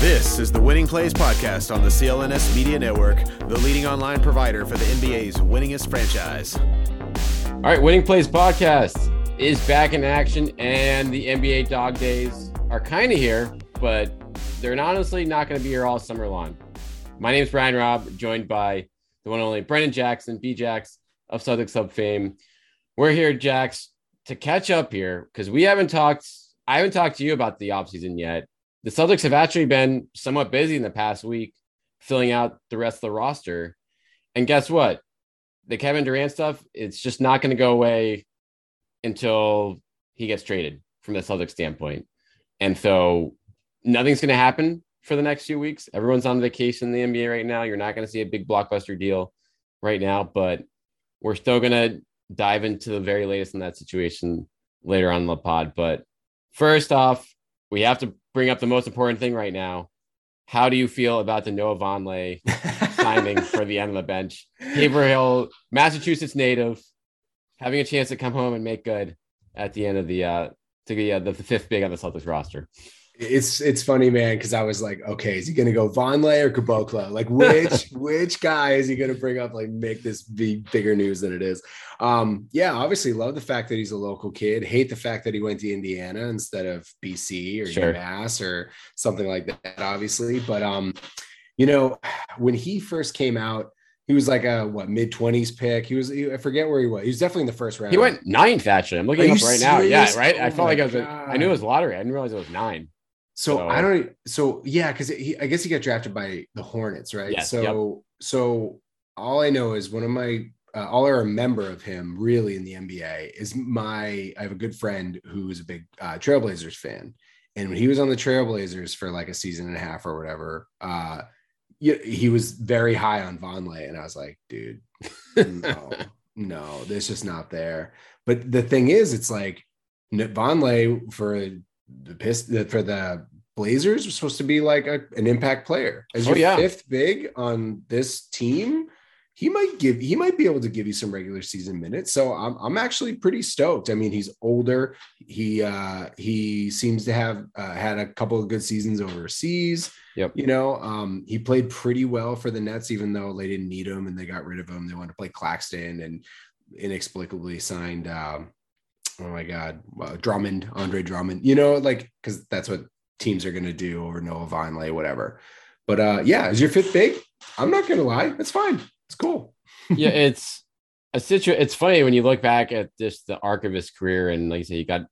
This is the Winning Plays Podcast on the CLNS Media Network, the leading online provider for the NBA's winningest franchise. All right, Winning Plays Podcast is back in action, and the NBA dog days are kind of here, but they're honestly not going to be here all summer long. My name is Brian Robb, joined by the one and only Brendan Jackson, B-Jax of Celtics Sub fame. We're here, Jax, to catch up here because we haven't talked. I haven't talked to you about the offseason yet. The Celtics have actually been somewhat busy in the past week filling out the rest of the roster. And guess what? The Kevin Durant stuff, it's just not going to go away until he gets traded from the Celtics standpoint. And so nothing's going to happen for the next few weeks. Everyone's on vacation in the NBA right now. You're not going to see a big blockbuster deal right now, but we're still going to dive into the very latest in that situation later on in the pod. But first off, we have to bring up the most important thing right now. How do you feel about the Noah Vonleh signing for the end of the bench? Haverhill, Massachusetts native, having a chance to come home and make good at the end of the uh to be uh, the fifth big on the Celtics roster. It's it's funny, man, because I was like, okay, is he gonna go Vonleh or Caboclo? Like, which which guy is he gonna bring up? Like, make this be bigger news than it is. Um, yeah, obviously, love the fact that he's a local kid. Hate the fact that he went to Indiana instead of BC or Sure. UMass or something like that. Obviously, but um, you know, when he first came out, he was like a what mid twenties pick. He was he- I forget where he was. He was definitely in the first round. He went ninth actually. I'm looking up right now. Yeah, serious? right. I Oh felt like I was. I knew it was lottery. I didn't realize it was nine. So, So- I don't. So yeah, because I guess he got drafted by the Hornets, right? Yes, so so all I know is one of my uh, all I remember of him really in the NBA is my. I have a good friend who is a big uh, Trailblazers fan, and when he was on the Trailblazers for like a season and a half or whatever, uh, yeah, he was very high on Vonleh, and I was like, dude, no, no, this is not there. But the thing is, it's like Vonleh for the Pist- for the Blazers was supposed to be like a, an impact player. As Oh, your yeah. fifth big on this team, he might give he might be able to give you some regular season minutes. So I'm I'm actually pretty stoked. I mean, he's older. He uh he seems to have uh, had a couple of good seasons overseas. Yep. You know, um, he played pretty well for the Nets, even though they didn't need him and they got rid of him. They wanted to play Claxton and inexplicably signed um, oh my god, uh, Drummond, Andre Drummond. You know, like because that's what teams are gonna do over Noah Vonleh, whatever. But uh, yeah, is your fifth big? I'm not gonna lie, it's fine. It's cool. yeah, it's a situ. It's funny when you look back at just the arc of his career, and like you say, he got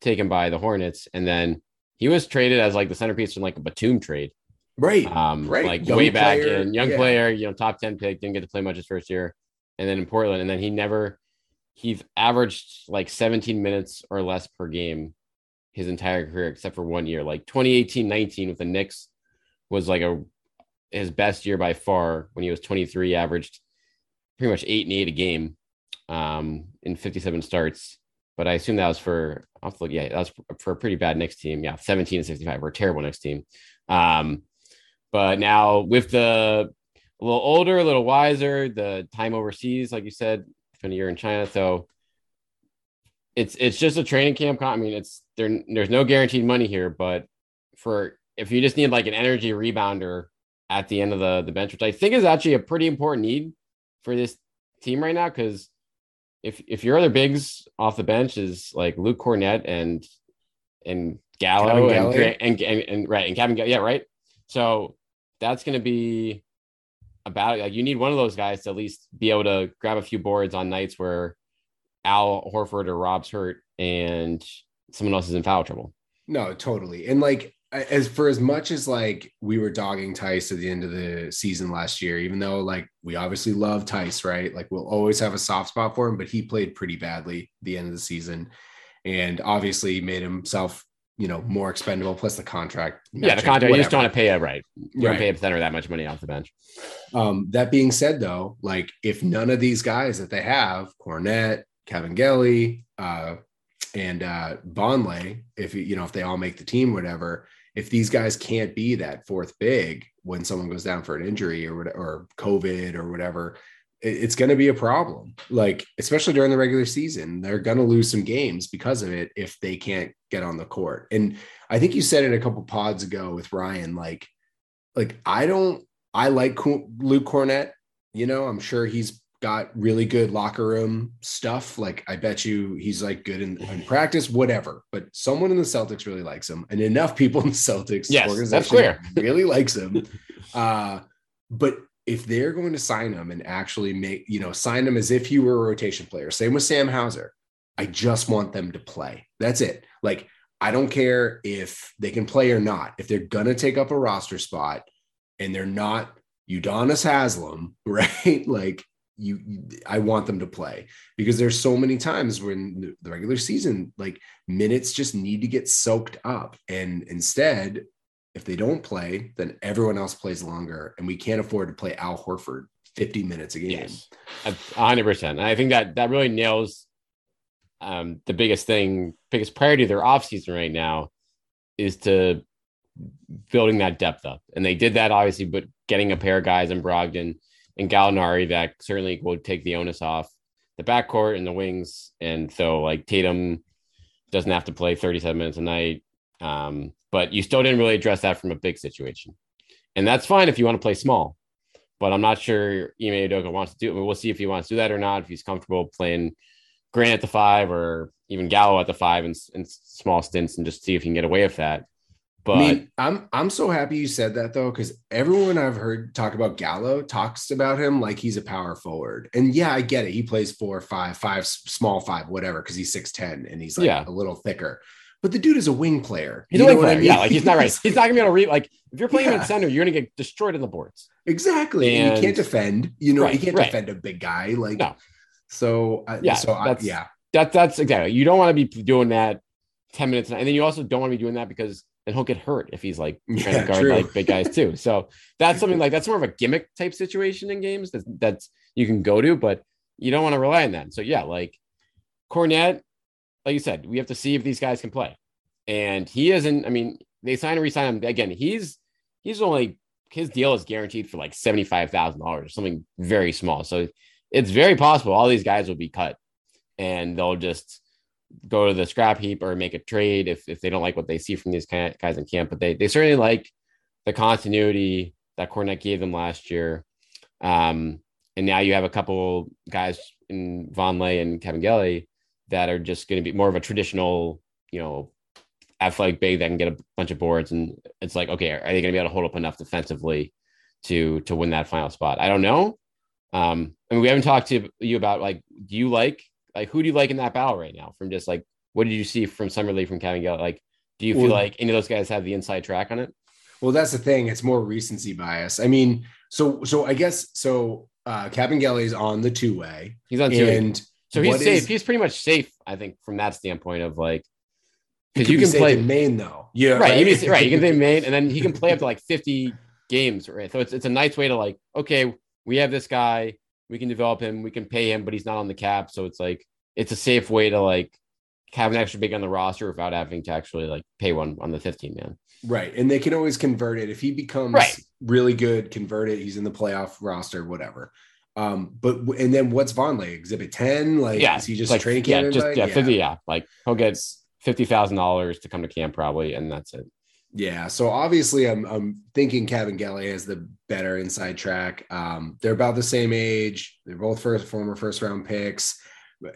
taken by the Hornets, and then he was traded as like the centerpiece in like a Batum trade. Right. Um, Right. like Young way back player, in young yeah. player, you know, top 10 pick, didn't get to play much his first year. And then in Portland, and then he never, he's averaged like 17 minutes or less per game his entire career, except for one year. Like 2018 19 with the Knicks was like a his best year by far when he was 23, averaged pretty much eight and eight a game um, in 57 starts. But I assume that was for, to look, yeah, that was for a pretty bad Knicks team. Yeah, 17 and 65 were a terrible Knicks team. Um, but now with the a little older, a little wiser, the time overseas, like you said, spent a year in China. So it's it's just a training camp. I mean, it's there. There's no guaranteed money here, but for if you just need like an energy rebounder at the end of the the bench, which I think is actually a pretty important need for this team right now, because if if your other bigs off the bench is like Luke Kornet and and Gallo and, and, and and right and Kabengele, yeah, right. So that's going to be about it. like you need one of those guys to at least be able to grab a few boards on nights where Al Horford or Rob's hurt and someone else is in foul trouble. No, totally. And like as for as much as like we were dogging Theis at the end of the season last year, even though like we obviously love Theis, right? Like we'll always have a soft spot for him, but he played pretty badly the end of the season and obviously made himself, you know, more expendable. Plus the contract. Yeah, the contract. You just don't want to pay a right. You don't Right. pay a center that much money off the bench. Um, that being said, though, like if none of these guys that they have, Kornet, Kevin Gelly, uh, and uh, Vonleh, if you know if they all make the team, whatever, if these guys can't be that fourth big when someone goes down for an injury or or COVID or whatever, it's going to be a problem. Like especially during the regular season, they're going to lose some games because of it if they can't get on the court. And I think you said it a couple pods ago with Ryan, like like I don't I like Luke Kornet. You know, I'm sure he's got really good locker room stuff. Like I bet you he's like good in, in practice, whatever. But someone in the Celtics really likes him, and enough people in the Celtics Yes, organization that's clear. really likes him. Uh, but if they're going to sign him and actually make you know sign him as if he were a rotation player, same with Sam Hauser. I just want them to play. That's it. Like I don't care if they can play or not. If they're gonna take up a roster spot and they're not Udonis Haslem, right? Like you, you- I want them to play because there's so many times when the regular season, like minutes just need to get soaked up. And instead, if they don't play, then everyone else plays longer. And we can't afford to play Al Horford 50 minutes a game. Yes, a hundred percent. And I think that that really nails um, the biggest thing, biggest priority of their offseason right now is to building that depth up. And they did that obviously, but getting a pair of guys in Brogdon and Gallinari that certainly will take the onus off the backcourt and the wings. And so like Tatum doesn't have to play 37 minutes a night. Um, but you still didn't really address that from a big situation. And that's fine if you want to play small but I'm not sure Ime Udoka wants to do it. But we'll see if he wants to do that or not. If he's comfortable playing Grant at the five or even Gallo at the five and, in small stints, and just see if he can get away with that. But I mean, I'm I'm so happy you said that though, because everyone I've heard talk about Gallo talks about him like he's a power forward. And yeah, I get it. He plays four, five, five, small five, whatever, because he's six ten and he's like Yeah. a little thicker. But the dude is a wing player. he's You a wing what I player. Yeah, like he's not right. He's not gonna be able to read. Like if you're playing him Yeah. in center, you're gonna get destroyed in the boards. exactly. And, And- he can't defend. You know, Right, can't right. defend a big guy. Like No. so. Uh, Yeah, So I, that's- yeah. That that's exactly. You don't want to be doing that ten minutes, and then you also don't want to be doing that because then he'll get hurt if he's like trying Yeah, to guard true. like big guys too. So that's something like that's more of a gimmick type situation in games that that's you can go to, but you don't want to rely on that. So yeah, like Kornet, like you said, we have to see if these guys can play, and he isn't. I mean, they sign and resign him again. He's he's only his deal is guaranteed for like seventy five thousand dollars, or something very small. So it's very possible all these guys will be cut, and they'll just go to the scrap heap or make a trade if, if they don't like what they see from these guys in camp. But they, they certainly like the continuity that Kornet gave them last year. Um, and now you have a couple guys in Vonleh and Kabengele that are just going to be more of a traditional, you know, athletic big that can get a bunch of boards. And it's like, okay, are they going to be able to hold up enough defensively to to win that final spot? I don't know. Um, I mean, we haven't talked to you about like, do you like like who do you like in that battle right now? From just like, what did you see from Summer League from Kabengele? Like, do you feel Well- like any of those guys have the inside track on it? Well, that's the thing. It's more recency bias. I mean, so so I guess so. Uh, Kabengele's on the two way, He's on two. and So he's what safe. is- he's pretty much safe, I think, from that standpoint of like because you can safe play in Maine though. Yeah, right. You can, right, you can play Maine, and then he can play up to like fifty games. Right, so it's it's a nice way to like, okay, we have this guy, we can develop him, we can pay him, but he's not on the cap, so it's like it's a safe way to like have an extra big on the roster without having to actually like pay one on the fifteen man. right, and they can always convert it if he becomes Right. really good. Convert it. He's in the playoff roster, whatever. Um, but and then what's Vonleh? Exhibit ten? Like, yeah, is he just like, training yeah, camp? just invite? yeah, fifty, yeah, like he'll get fifty thousand dollars to come to camp probably, and that's it. Yeah, so obviously I'm I'm thinking Kabengele has the better inside track. Um, they're about the same age. They're both first former first round picks.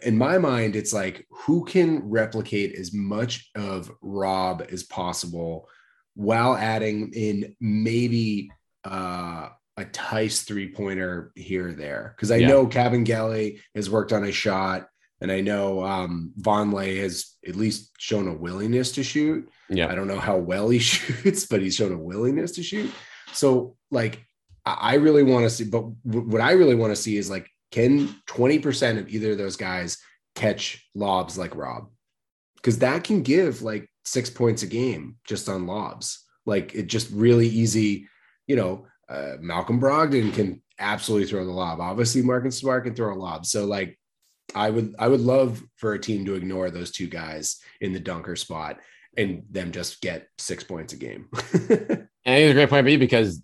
in my mind, it's like who can replicate as much of Rob as possible while adding in maybe uh, a Theis three pointer here or there. Because I Yeah. know Kabengele has worked on a shot, and I know um, Vonleh has at least shown a willingness to shoot. Yeah, I don't know how well he shoots, but he's shown a willingness to shoot. So, like, I really want to see, but w- what I really want to see is like, can 20% of either of those guys catch lobs like Rob? Because that can give like six points a game just on lobs. Like, it just really easy, you know. Uh, Malcolm Brogdon can absolutely throw the lob. Obviously, Marcus Smart can throw a lob. So, like, I would I would love for a team to ignore those two guys in the dunker spot and them just get six points a game. And I think it's a great point you because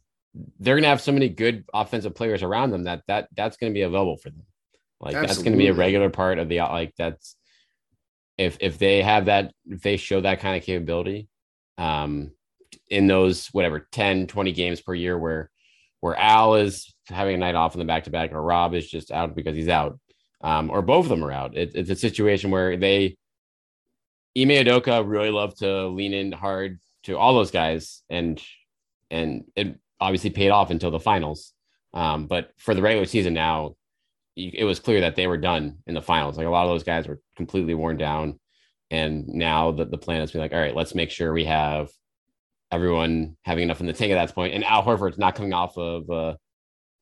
they're going to have so many good offensive players around them that that that's going to be available for them. Like that's going to be a regular part of the like that's if if they have that if they show that kind of capability um in those whatever 10 20 games per year where where Al is having a night off in the back to back or Rob is just out because he's out um or both of them are out. It, it's a situation where they Ime Udoka really love to lean in hard to all those guys and and it obviously paid off until the finals. Um, but for the regular season now, it was clear that they were done in the finals. Like a lot of those guys were completely worn down, and now the, the plan is be like, all right, let's make sure we have everyone having enough in the tank at that point. And Al Horford's not coming off of a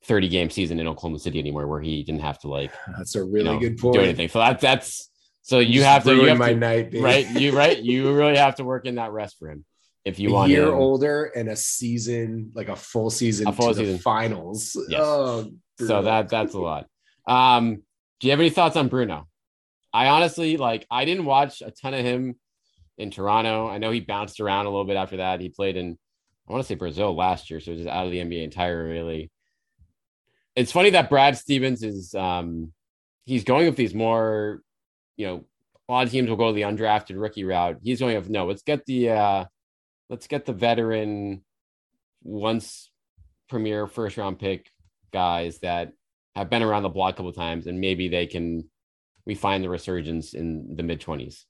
30 game season in Oklahoma City anymore, where he didn't have to like That's a you really know, good point. do anything. So that that's so you have to you have my to, night, right you right you really have to work in that rest for him if you a want year him. older and a season, like a full season A full to season. the finals. Yes. Oh, so that that's a lot. Um, do you have any thoughts on Bruno? I honestly like I didn't watch a ton of him in Toronto. I know he bounced around a little bit after that. He played in I want to say Brazil last year, so he's just out of the NBA entirely. Really. It's funny that Brad Stevens is um he's going with these more, you know, a lot of teams will go the undrafted rookie route. He's going with no, let's get the uh let's get the veteran once premier first round pick guys that have been around the block a couple times and maybe they can we find the resurgence in the mid 20s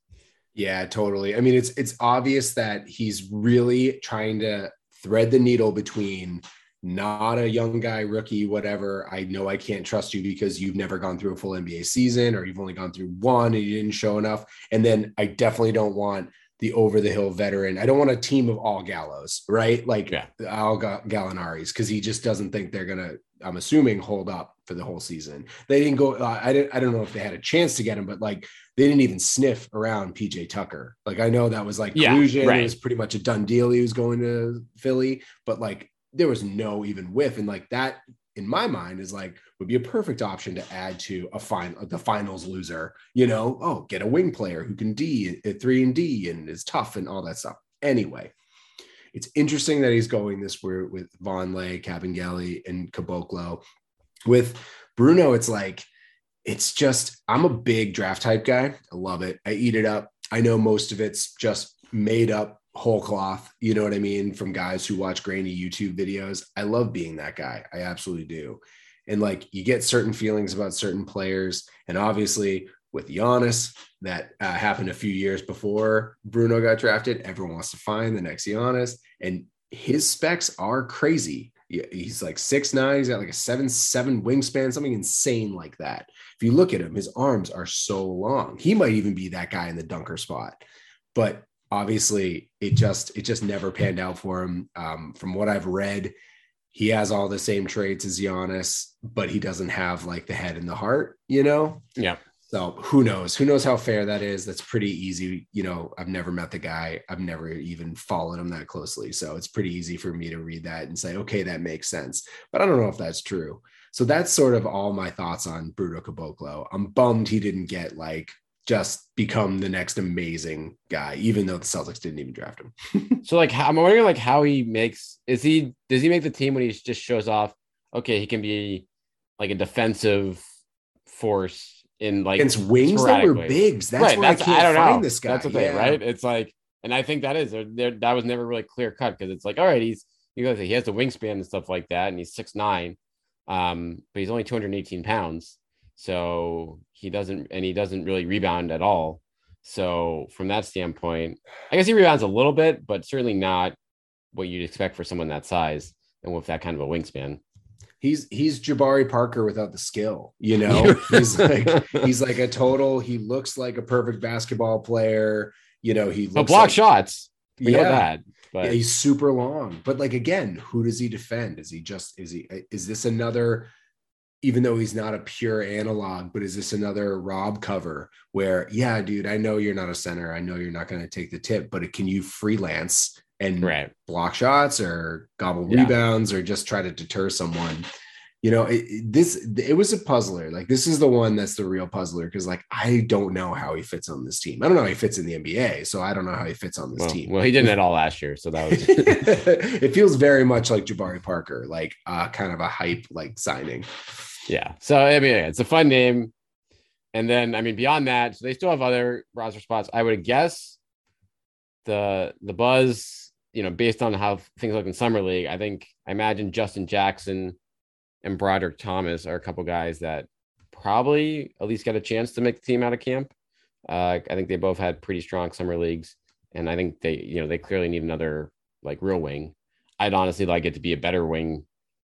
Yeah, totally. I mean, it's it's obvious that he's really trying to thread the needle between not a young guy, rookie, whatever. I know I can't trust you because you've never gone through a full NBA season or you've only gone through one and you didn't show enough. And then I definitely don't want the over the hill veteran. I don't want a team of all gallows, right? Like Yeah. all Gallinaris, because he just doesn't think they're gonna. I'm assuming hold up for the whole season. They didn't go. Uh, I didn't. I don't know if they had a chance to get him, but like they didn't even sniff around PJ Tucker. Like I know that was like Yeah, collusion. right. It was pretty much a done deal. He was going to Philly, but like there was no even whiff, and like that in my mind is like would be a perfect option to add to a fine the finals loser. You know, oh, get a wing player who can D at three and D and is tough and all that stuff. Anyway, it's interesting that he's going this way with Von Lay, Kabengele, and Caboclo. With Bruno, it's like it's just I'm a big draft type guy. I love it. I eat it up. I know most of it's just made up whole cloth. You know what I mean? From guys who watch grainy YouTube videos. I love being that guy. I absolutely do. And like you get certain feelings about certain players. And obviously with Giannis, that uh, happened a few years before Bruno got drafted. Everyone wants to find the next Giannis. And his specs are crazy. He's like six nine. He's got like a seven seven wingspan, something insane like that. If you look at him, his arms are so long. He might even be that guy in the dunker spot. But obviously, it just it just never panned out for him. Um, from what I've read, he has all the same traits as Giannis, but he doesn't have like the head and the heart. You know. yeah So who knows? Who knows how fair that is? That's pretty easy. You know, I've never met the guy. I've never even followed him that closely. So it's pretty easy for me to read that and say, okay, that makes sense. But I don't know if that's true. So that's sort of all my thoughts on Bruno Caboclo. I'm bummed he didn't get like just become the next amazing guy, even though the Celtics didn't even draft him. so like i'm wondering like how he makes is he does he make the team when he just shows off okay he can be like a defensive force in like Against wings that were bigs. That's right where that's I can't i don't find know this guy. that's the thing Yeah. right it's like and i think that is there, that was never really clear cut because it's like all right he's you guys he has the wingspan and stuff like that and he's six nine um but he's only 218 pounds So he doesn't, and he doesn't really rebound at all. So from that standpoint, I guess he rebounds a little bit, but certainly not what you'd expect for someone that size and with that kind of a wingspan. He's he's Jabari Parker without the skill, you know. he's like he's like a total. He looks like a perfect basketball player. You know, he but block like, shots. We yeah, know that. But yeah, he's super long. But like again, who does he defend? Is he just is he is this another even though he's not a pure analog, but is this another Rob cover where, yeah, dude, I know you're not a center. I know you're not going to take the tip, but can you freelance and right. block shots or gobble Yeah. rebounds or just try to deter someone? You know, it, this it was a puzzler. Like this is the one that's the real puzzler because like I don't know how he fits on this team. I don't know how he fits in the NBA, so I don't know how he fits on this well, team. well, he didn't at all last year. So that was it feels very much like Jabari Parker, like uh, kind of a hype like signing. Yeah. So I mean, it's a fun name. And then I mean, beyond that, so they still have other roster spots. I would guess the the buzz, you know, based on how things look in summer league, I think I imagine Justin Jackson and Brodric Thomas are a couple guys that probably at least got a chance to make the team out of camp. Uh, I think they both had pretty strong summer leagues, and I think they, you know, they clearly need another like real wing. I'd honestly like it to be a better wing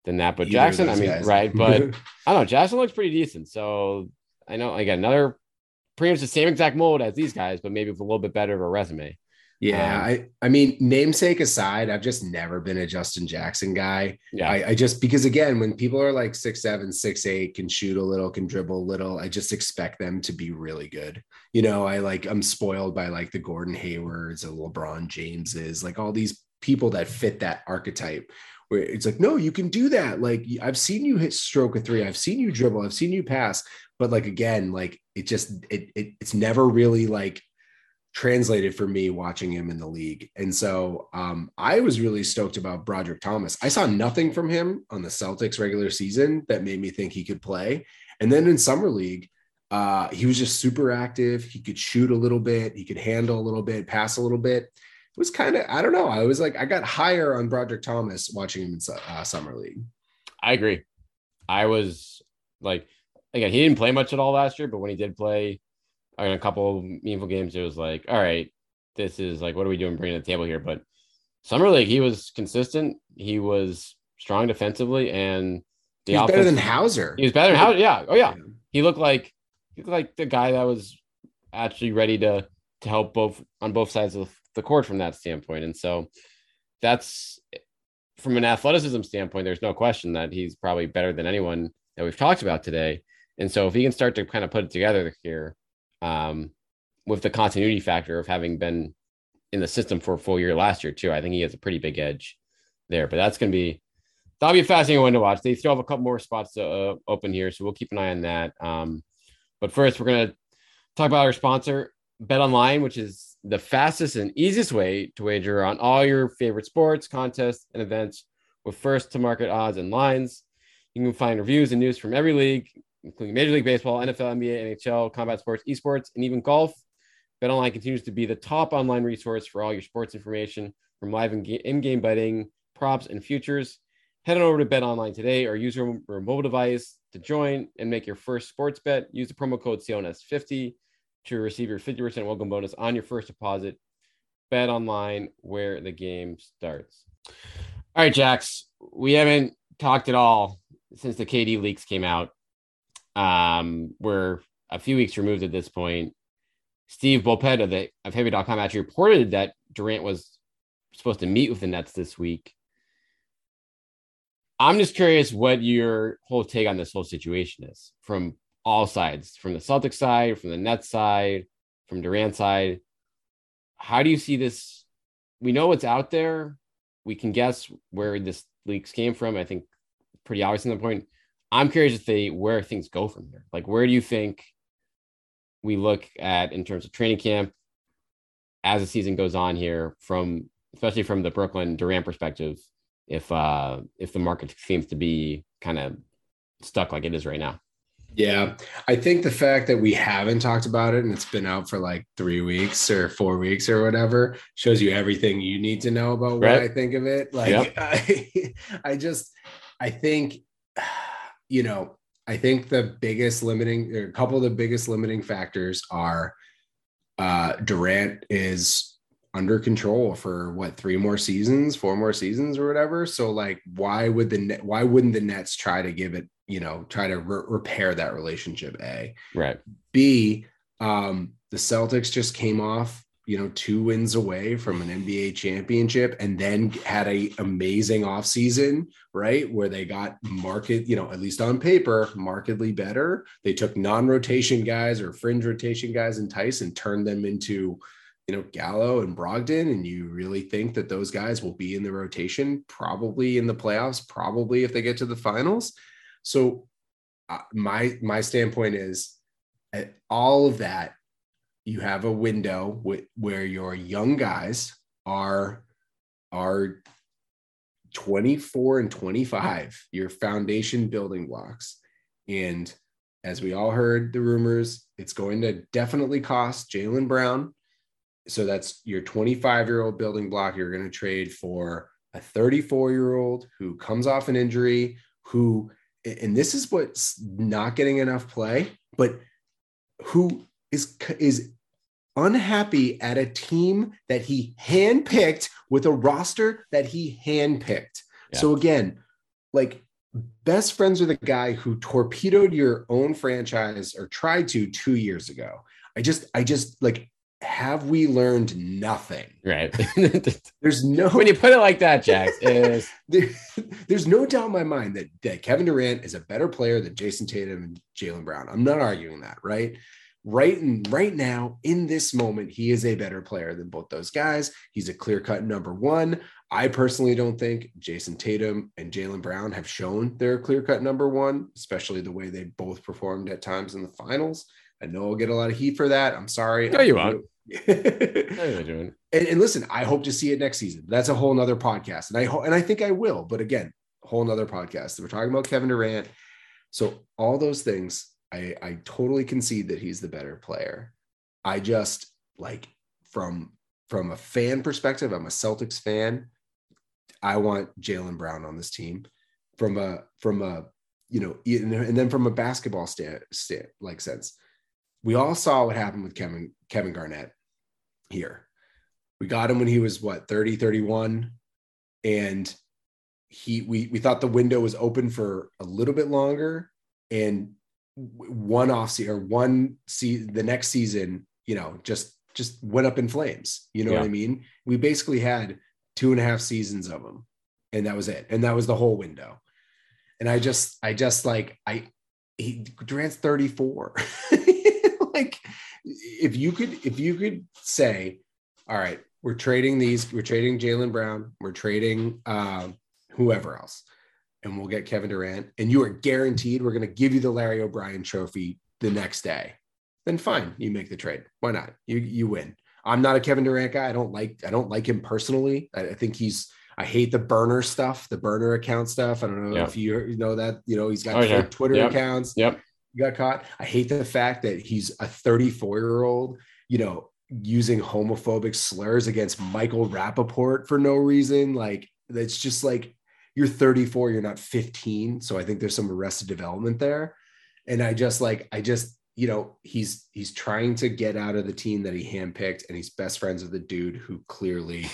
than that, but Either Jackson, I mean, guys. right? But I don't know. Jackson looks pretty decent. So I know again another pretty much the same exact mold as these guys, but maybe with a little bit better of a resume. Yeah, Um, I I mean, namesake aside, I've just never been a Justin Jackson guy. Yeah. I, I just because again, when people are like six seven, six eight, can shoot a little, can dribble a little, I just expect them to be really good. You know, I like I'm spoiled by like the Gordon Haywards and LeBron Jameses, like all these people that fit that archetype. Where it's like, no, you can do that. Like I've seen you hit stroke a three, I've seen you dribble, I've seen you pass, but like again, like it just it, it it's never really like translated for me watching him in the league. And so um, I was really stoked about Brodric Thomas. I saw nothing from him on the Celtics regular season that made me think he could play. And then in summer league, uh, he was just super active. He could shoot a little bit, he could handle a little bit, pass a little bit. It was kind of, I don't know. I was like, I got higher on Brodric Thomas watching him in uh, summer league. I agree. I was like, again, he didn't play much at all last year, but when he did play in a couple of meaningful games, it was like, all right, this is like, what are we doing bringing to the table here? But summer league, he was consistent. He was strong defensively, and the He's better offense- than Hauser. He was better than Hauser. Yeah. Oh yeah. Yeah. He looked like he looked like the guy that was actually ready to to help both on both sides of the court from that standpoint. And so that's from an athleticism standpoint, there's no question that he's probably better than anyone that we've talked about today. And so if he can start to kind of put it together here, um, with the continuity factor of having been in the system for a full year last year too, I think he has a pretty big edge there. But that's going to be that'll be a fascinating one to watch. They still have a couple more spots to uh, open here, so we'll keep an eye on that. Um, but first, we're going to talk about our sponsor, BetOnline, which is the fastest and easiest way to wager on all your favorite sports, contests, and events with first to market odds and lines. You can find reviews and news from every league, including Major League Baseball, NFL, NBA, NHL, combat sports, esports, and even golf. BetOnline continues to be the top online resource for all your sports information, from live and in-game betting, props, and futures. Head on over to BetOnline today or use your mobile device to join and make your first sports bet. Use the promo code CLNS50 to receive your 50% welcome bonus on your first deposit. Bet online where the game starts. All right, Jax, we haven't talked at all since the KD leaks came out. Um, we're a few weeks removed at this point. Steve Bulpett of of Heavy.com actually reported that Durant was supposed to meet with the Nets this week. I'm just curious what your whole take on this whole situation is from all sides, from the Celtics side, from the Nets side, from Durant side. How do you see this? We know what's out there. We can guess where this leaks came from. I think pretty obvious in the point. I'm curious if they where things go from here. Like, where do you think we look at in terms of training camp as the season goes on here, from especially from the Brooklyn Durant perspective? If uh if the market seems to be kind of stuck like it is right now. Yeah, I think the fact that we haven't talked about it and it's been out for like three weeks or four weeks or whatever shows you everything you need to know about what Right. I think of it. Like, Yep. I, I just, I think, you know, I think the biggest limiting, a couple of the biggest limiting factors are uh, Durant is under control for what three more seasons, four more seasons, or whatever. So, like, why would the net? Why wouldn't the Nets try to give it? You know, try to re- repair that relationship. A, Right. B, um, the Celtics just came off, you know, two wins away from an NBA championship and then had a amazing offseason, right? Where they got market, you know, at least on paper, markedly better. They took non-rotation guys or fringe rotation guys in Theis and turned them into, you know, Gallo and Brogdon. And you really think that those guys will be in the rotation, probably in the playoffs, probably if they get to the finals. So uh, my my standpoint is all of that you have a window w- where your young guys are are 24 and 25 your foundation building blocks. And as we all heard the rumors it's going to definitely cost jaylen brown. So that's your 25 year old building block you're going to trade for a 34 year old who comes off an injury who and this is what's not getting enough play but who is is unhappy at a team that he handpicked with a roster that he handpicked. Yeah. So again, like best friends with a guy who torpedoed your own franchise or tried to 2 years ago. I just I just like have we learned nothing? Right. There's no when you put it like that, Jax, is there, there's no doubt in my mind that, that Kevin Durant is a better player than Jayson Tatum and Jaylen Brown. I'm not arguing that, right? Right and right now, in this moment, he is a better player than both those guys. He's a clear cut number one. I personally don't think Jayson Tatum and Jaylen Brown have shown they're clear cut number one, especially the way they both performed at times in the finals. I know I'll get a lot of heat for that. I'm sorry. No, you won't. and, How you doing? and listen, I hope to see it next season. That's a whole nother podcast. And I hope and I think I will, but again, whole nother podcast. We're talking about Kevin Durant. So all those things, I, I totally concede that he's the better player. I just like from from a fan perspective, I'm a Celtics fan. I want Jaylen Brown on this team. From a from a you know, and then from a basketball stand, stand like sense, we all saw what happened with Kevin Kevin Garnett here. We got him when he was what 30, 31. And he we we thought the window was open for a little bit longer. And one off season or one season the next season, you know, just just went up in flames. You know Yeah. what I mean? We basically had two and a half seasons of them, and that was it. And that was the whole window. And I just, I just like, I, he, Durant's 34. like, if you could, if you could say, all right, we're trading these, we're trading Jaylen Brown, we're trading um, whoever else, and we'll get Kevin Durant, and you are guaranteed we're going to give you the Larry O'Brien trophy the next day, then fine, you make the trade. Why not? You you win. I'm not a Kevin Durant guy. I don't like I don't like him personally. I, I think he's I hate the burner stuff, the burner account stuff. I don't know if you know that. You know, he's got Oh, yeah. Twitter Yep. accounts. Yep. You got caught. I hate the fact that he's a 34 year old, you know, using homophobic slurs against Michael Rapaport for no reason. Like, that's just like you're 34, you're not 15. So I think there's some arrested development there. And I just like, I just, you know, he's he's trying to get out of the team that he handpicked, and he's best friends with the dude who clearly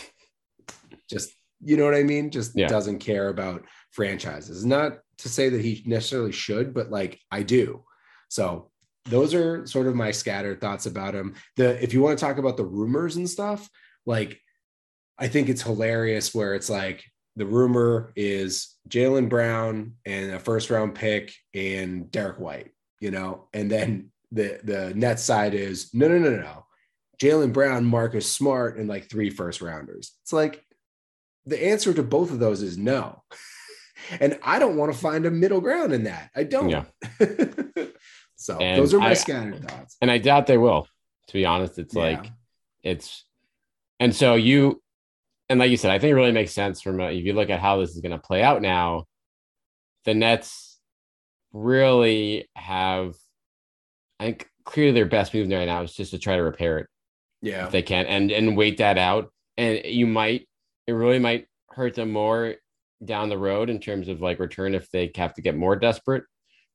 just, you know what I mean? Just Yeah. doesn't care about franchises. Not to say that he necessarily should, but like I do. So those are sort of my scattered thoughts about him. The if you want to talk about the rumors and stuff, like I think it's hilarious where it's like the rumor is Jaylen Brown and a first round pick and Derrick White, you know, and then the the net side is no, no, no, no. Jaylen Brown, Marcus Smart, and like three first rounders. It's like the answer to both of those is no. And I don't want to find a middle ground in that. I don't. Yeah. so And those are my I- scattered thoughts. And I doubt they will. To be honest, it's Yeah. like it's and so you and like you said, I think it really makes sense from a, if you look at how this is going to play out now. The Nets really have, I think, clearly their best move right now is just to try to repair it Yeah. if they can and and wait that out. And you might, it really might hurt them more down the road in terms of like return if they have to get more desperate.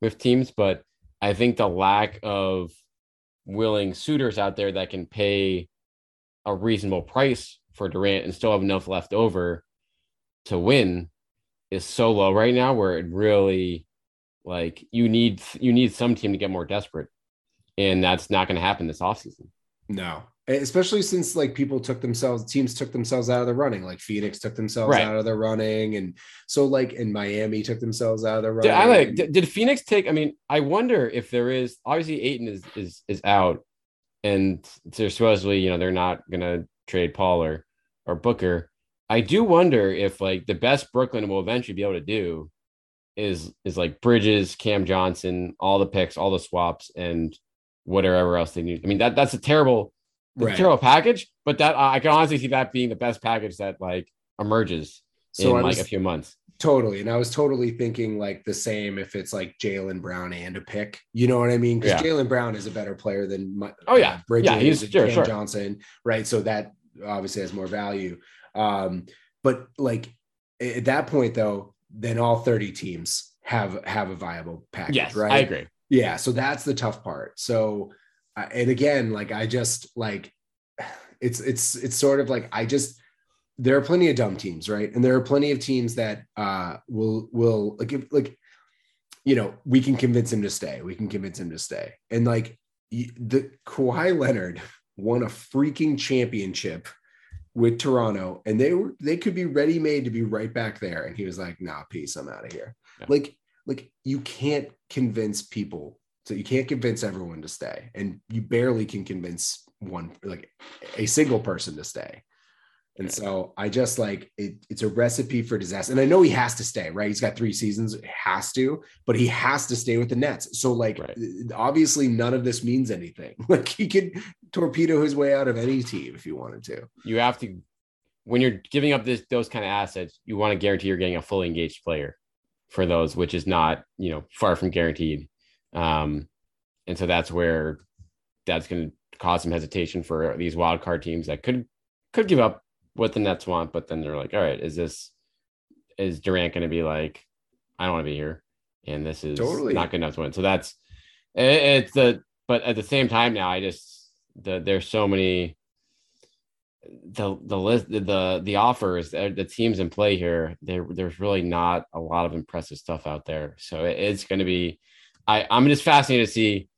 with teams, but I think the lack of willing suitors out there that can pay a reasonable price for Durant and still have enough left over to win is so low right now where it really like you need you need some team to get more desperate and that's not going to happen this offseason. No, especially since like people took themselves teams took themselves out of the running like phoenix took themselves Right. out of the running and so like in miami took themselves out of the running Did, I like did, did Phoenix take I mean I wonder if there is obviously Ayton is is is out and they're supposedly you know they're not going to trade Paul or or Booker. I do wonder if like the best Brooklyn will eventually be able to do is is like Bridges, Cam Johnson, all the picks, all the swaps and whatever else they need. I mean that that's a terrible Right. a terrible package, but that I can honestly see that being the best package that like emerges So in I like was- a few months. totally and i was totally thinking like the same if it's like jaylen brown and a pick you know what i mean because Yeah. jaylen brown is a better player than my, Oh, yeah. uh, Bridges Yeah, he's- and sure, Cam sure. johnson right so that obviously has more value. Um but like at that point though then all 30 teams have have a viable package Yes, right? I agree. yeah so that's the tough part. So uh, and again like i just like it's it's it's sort of like i just there are plenty of dumb teams right? And there are plenty of teams that uh will will like if, like you know we can convince him to stay. We can convince him to stay. And like the Kawhi Leonard won a freaking championship with Toronto and they were they could be ready made to be right back there. And he was like nah peace I'm out of here. Yeah. like like you can't convince people so you can't convince everyone to stay and you barely can convince one like a single person to stay and so i just like it, it's a recipe for disaster and i know he has to stay right? He's got three seasons has to but he has to stay with the nets. So like Right. obviously none of this means anything. Like he could torpedo his way out of any team if he wanted to. You have to when you're giving up this those kind of assets, you want to guarantee you're getting a fully engaged player for those, which is not you know far from guaranteed. Um, and so that's where that's going to cause some hesitation for these wild card teams that could could give up what the Nets want, but then they're like, all right, is this is Durant going to be like, I don't want to be here, and this is Totally. not good enough to win. So that's it, it's the but at the same time now, I just the there's so many the the list the the, offers the, the teams in play here there there's really not a lot of impressive stuff out there so it, it's going to be i i'm just fascinated to see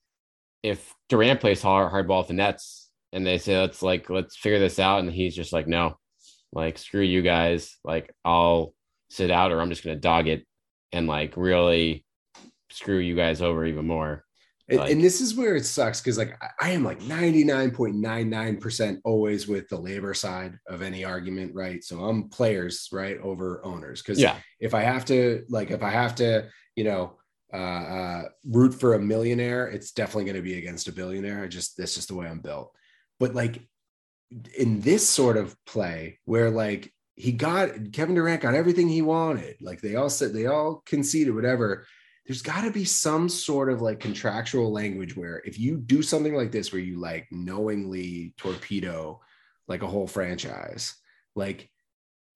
if durant plays hard hardball with the nets and they say let's like let's figure this out and he's just like no like screw you guys like i'll sit out or i'm just going to dog it and like really screw you guys over even more And, Like- and this is where it sucks because like I- am like 99.99% always with the labor side of any argument, right? So I'm players, right, over owners. Because yeah if I have to, like, if I have to, you know, uh, uh, root for a millionaire, it's definitely going to be against a billionaire. I just that's just the way I'm built. But like in this sort of play, where like he got Kevin Durant got everything he wanted, like they all said they all conceded whatever. There's got to be some sort of like contractual language where if you do something like this, where you like knowingly torpedo like a whole franchise, like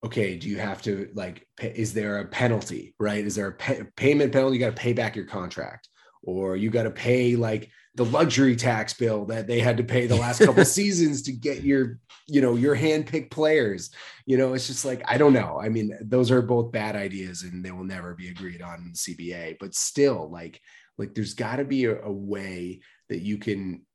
okay, do you have to like, pay, is there a penalty, right? Is there a pay, payment penalty? You got to pay back your contract, or you got to pay like the luxury tax bill that they had to pay the last couple seasons to get your, you know, your hand-picked players. You know, it's just like I don't know. I mean, those are both bad ideas, and they will never be agreed on CBA. But still, like, like there's got to be a, a way that you can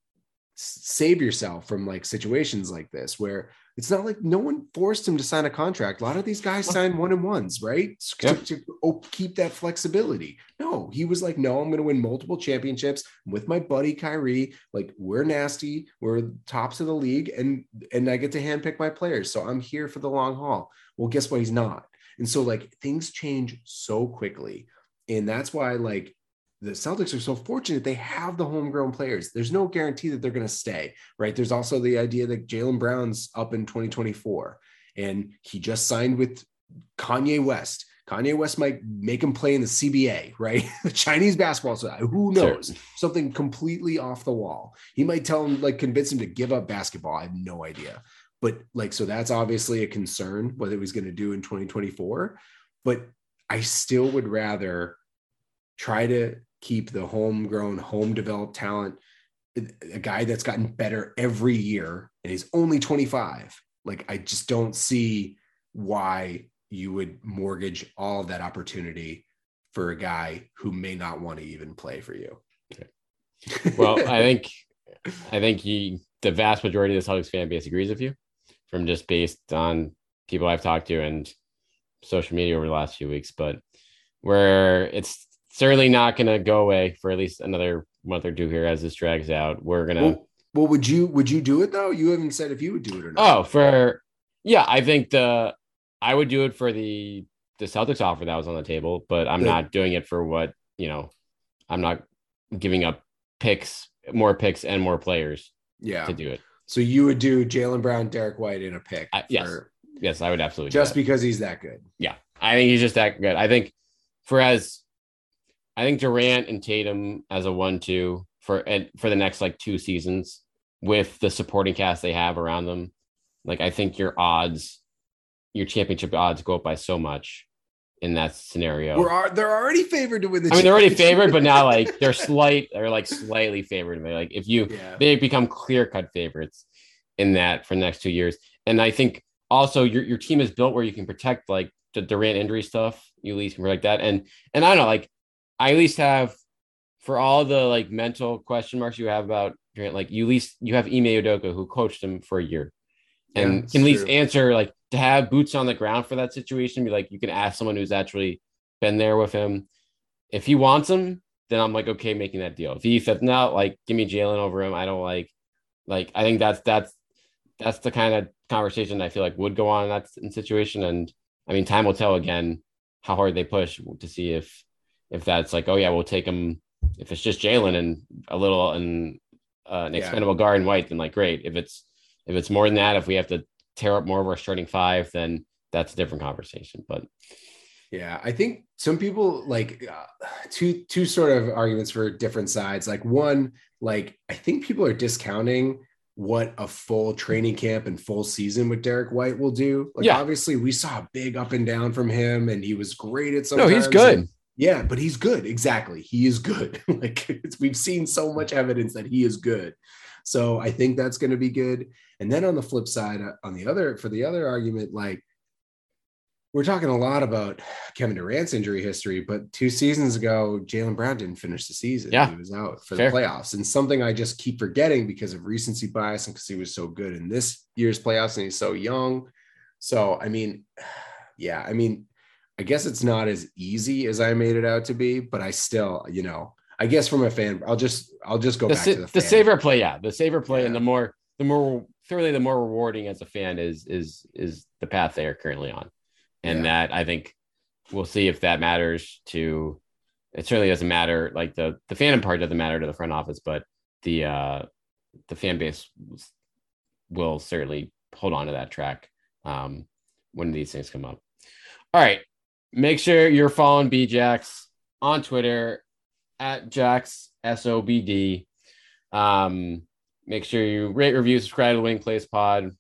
save yourself from like situations like this where it's not like no one forced him to sign a contract. A lot of these guys sign one and ones, right? S- To, to oh, keep that flexibility. No, he was like, no, I'm going to win multiple championships with my buddy Kyrie. Like we're nasty, we're tops of the league, and and I get to handpick my players. So I'm here for the long haul. Well, guess what? He's not. And so like things change so quickly, and that's why like the Celtics are so fortunate they have the homegrown players. There's no guarantee that they're going to stay, right? There's also the idea that Jaylen Brown's up in 2024 and he just signed with Kanye West. Kanye West might make him play in the CBA, right? the Chinese basketball side. Who Sure. knows? Something completely off the wall. He might tell him, like, convince him to give up basketball. I have no idea. But, like, so that's obviously a concern what he was going to do in 2024. But I still would rather try to keep the homegrown, home developed talent, a guy that's gotten better every year and he's only 25. Like, I just don't see why you would mortgage all of that opportunity for a guy who may not want to even play for you. well, I think I think he the vast majority of the Celtics fan base agrees with you from just based on people I've talked to and social media over the last few weeks, but where it's certainly not going to go away for at least another month or two here as this drags out. We're going to. Well, well, would you would you do it though? You haven't said if you would do it or not. Oh, for yeah, I think the I would do it for the the Celtics offer that was on the table, but I'm not doing it for what you know. I'm not giving up picks, more picks, and more players. Yeah, to do it. So you would do Jaylen Brown, Derrick White in a pick. I, yes, yes, I would absolutely. Just because he's that good. Yeah, I think he's just that good. I think for as I think Durant and Tatum as a one-two for for the next like two seasons with the supporting cast they have around them. Like I think your odds, your championship odds go up by so much in that scenario. We're they're already favored to win the. I mean, they're already favored, but now like they're slight, they're like slightly favored. Like if you, yeah. they become clear cut favorites in that for the next two years. And I think also your your team is built where you can protect like the Durant injury stuff. You at least can protect that. And and I don't know, like I at least have for all the like mental question marks you have about Durant, like you at least you have Ime Udoka who coached him for a year and yeah, can at least true. answer like to have boots on the ground for that situation. Be like you can ask someone who's actually been there with him. If he wants him, then I'm like okay making that deal. If he says no, like give me Jaylen over him, I don't like. Like I think that's that's that's the kind of conversation I feel like would go on in that situation. And I mean, time will tell again how hard they push to see if if that's like, oh yeah, we'll take him. If it's just Jaylen and a little and uh, an expendable yeah. guard and White, then like great. If it's if it's more than that, if we have to tear up more of our starting five, then that's a different conversation. But yeah, I think some people like uh, two two sort of arguments for different sides. Like one, like I think people are discounting what a full training camp and full season with Derrick White will do. Like yeah. obviously we saw a big up and down from him and he was great at some No, he's good. And, yeah, but he's good. Exactly. He is good. like we've seen so much evidence that he is good. So I think that's going to be good. And then on the flip side, uh, on the other, for the other argument, like we're talking a lot about Kevin Durant's injury history, but two seasons ago, Jaylen Brown didn't finish the season. Yeah. He was out for Fair. the playoffs. And something I just keep forgetting because of recency bias and because he was so good in this year's playoffs and he's so young. So, I mean, yeah, I mean, I guess it's not as easy as I made it out to be, but I still, you know, I guess from a fan, I'll just I'll just go the, back to the, the saver play. Yeah, the saver play, yeah. and the more the more clearly the more rewarding as a fan is is is the path they are currently on, and yeah. that I think we'll see if that matters to. It certainly doesn't matter. Like the the fandom part doesn't matter to the front office, but the uh the fan base will certainly hold on to that track um when these things come up. All right, Make sure you're following BJax on Twitter at Jax SOBD. Um, make sure you rate, review, subscribe to Wing Place Pod.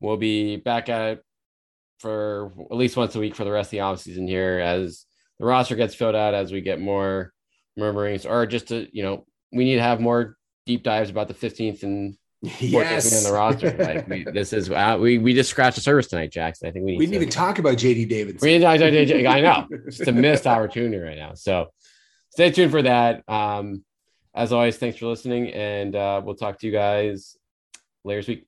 We'll be back at it for at least once a week for the rest of the off season here as the roster gets filled out, as we get more murmurings, or just to, you know, we need to have more deep dives about the 15th and yes. in the roster. Like we, this is uh, we we just scratched the surface tonight, Jackson. I think we we didn't even talk about JD Davison. We didn't, I know it's a missed opportunity right now. So stay tuned for that. Um, as always, thanks for listening, and uh, we'll talk to you guys later this week.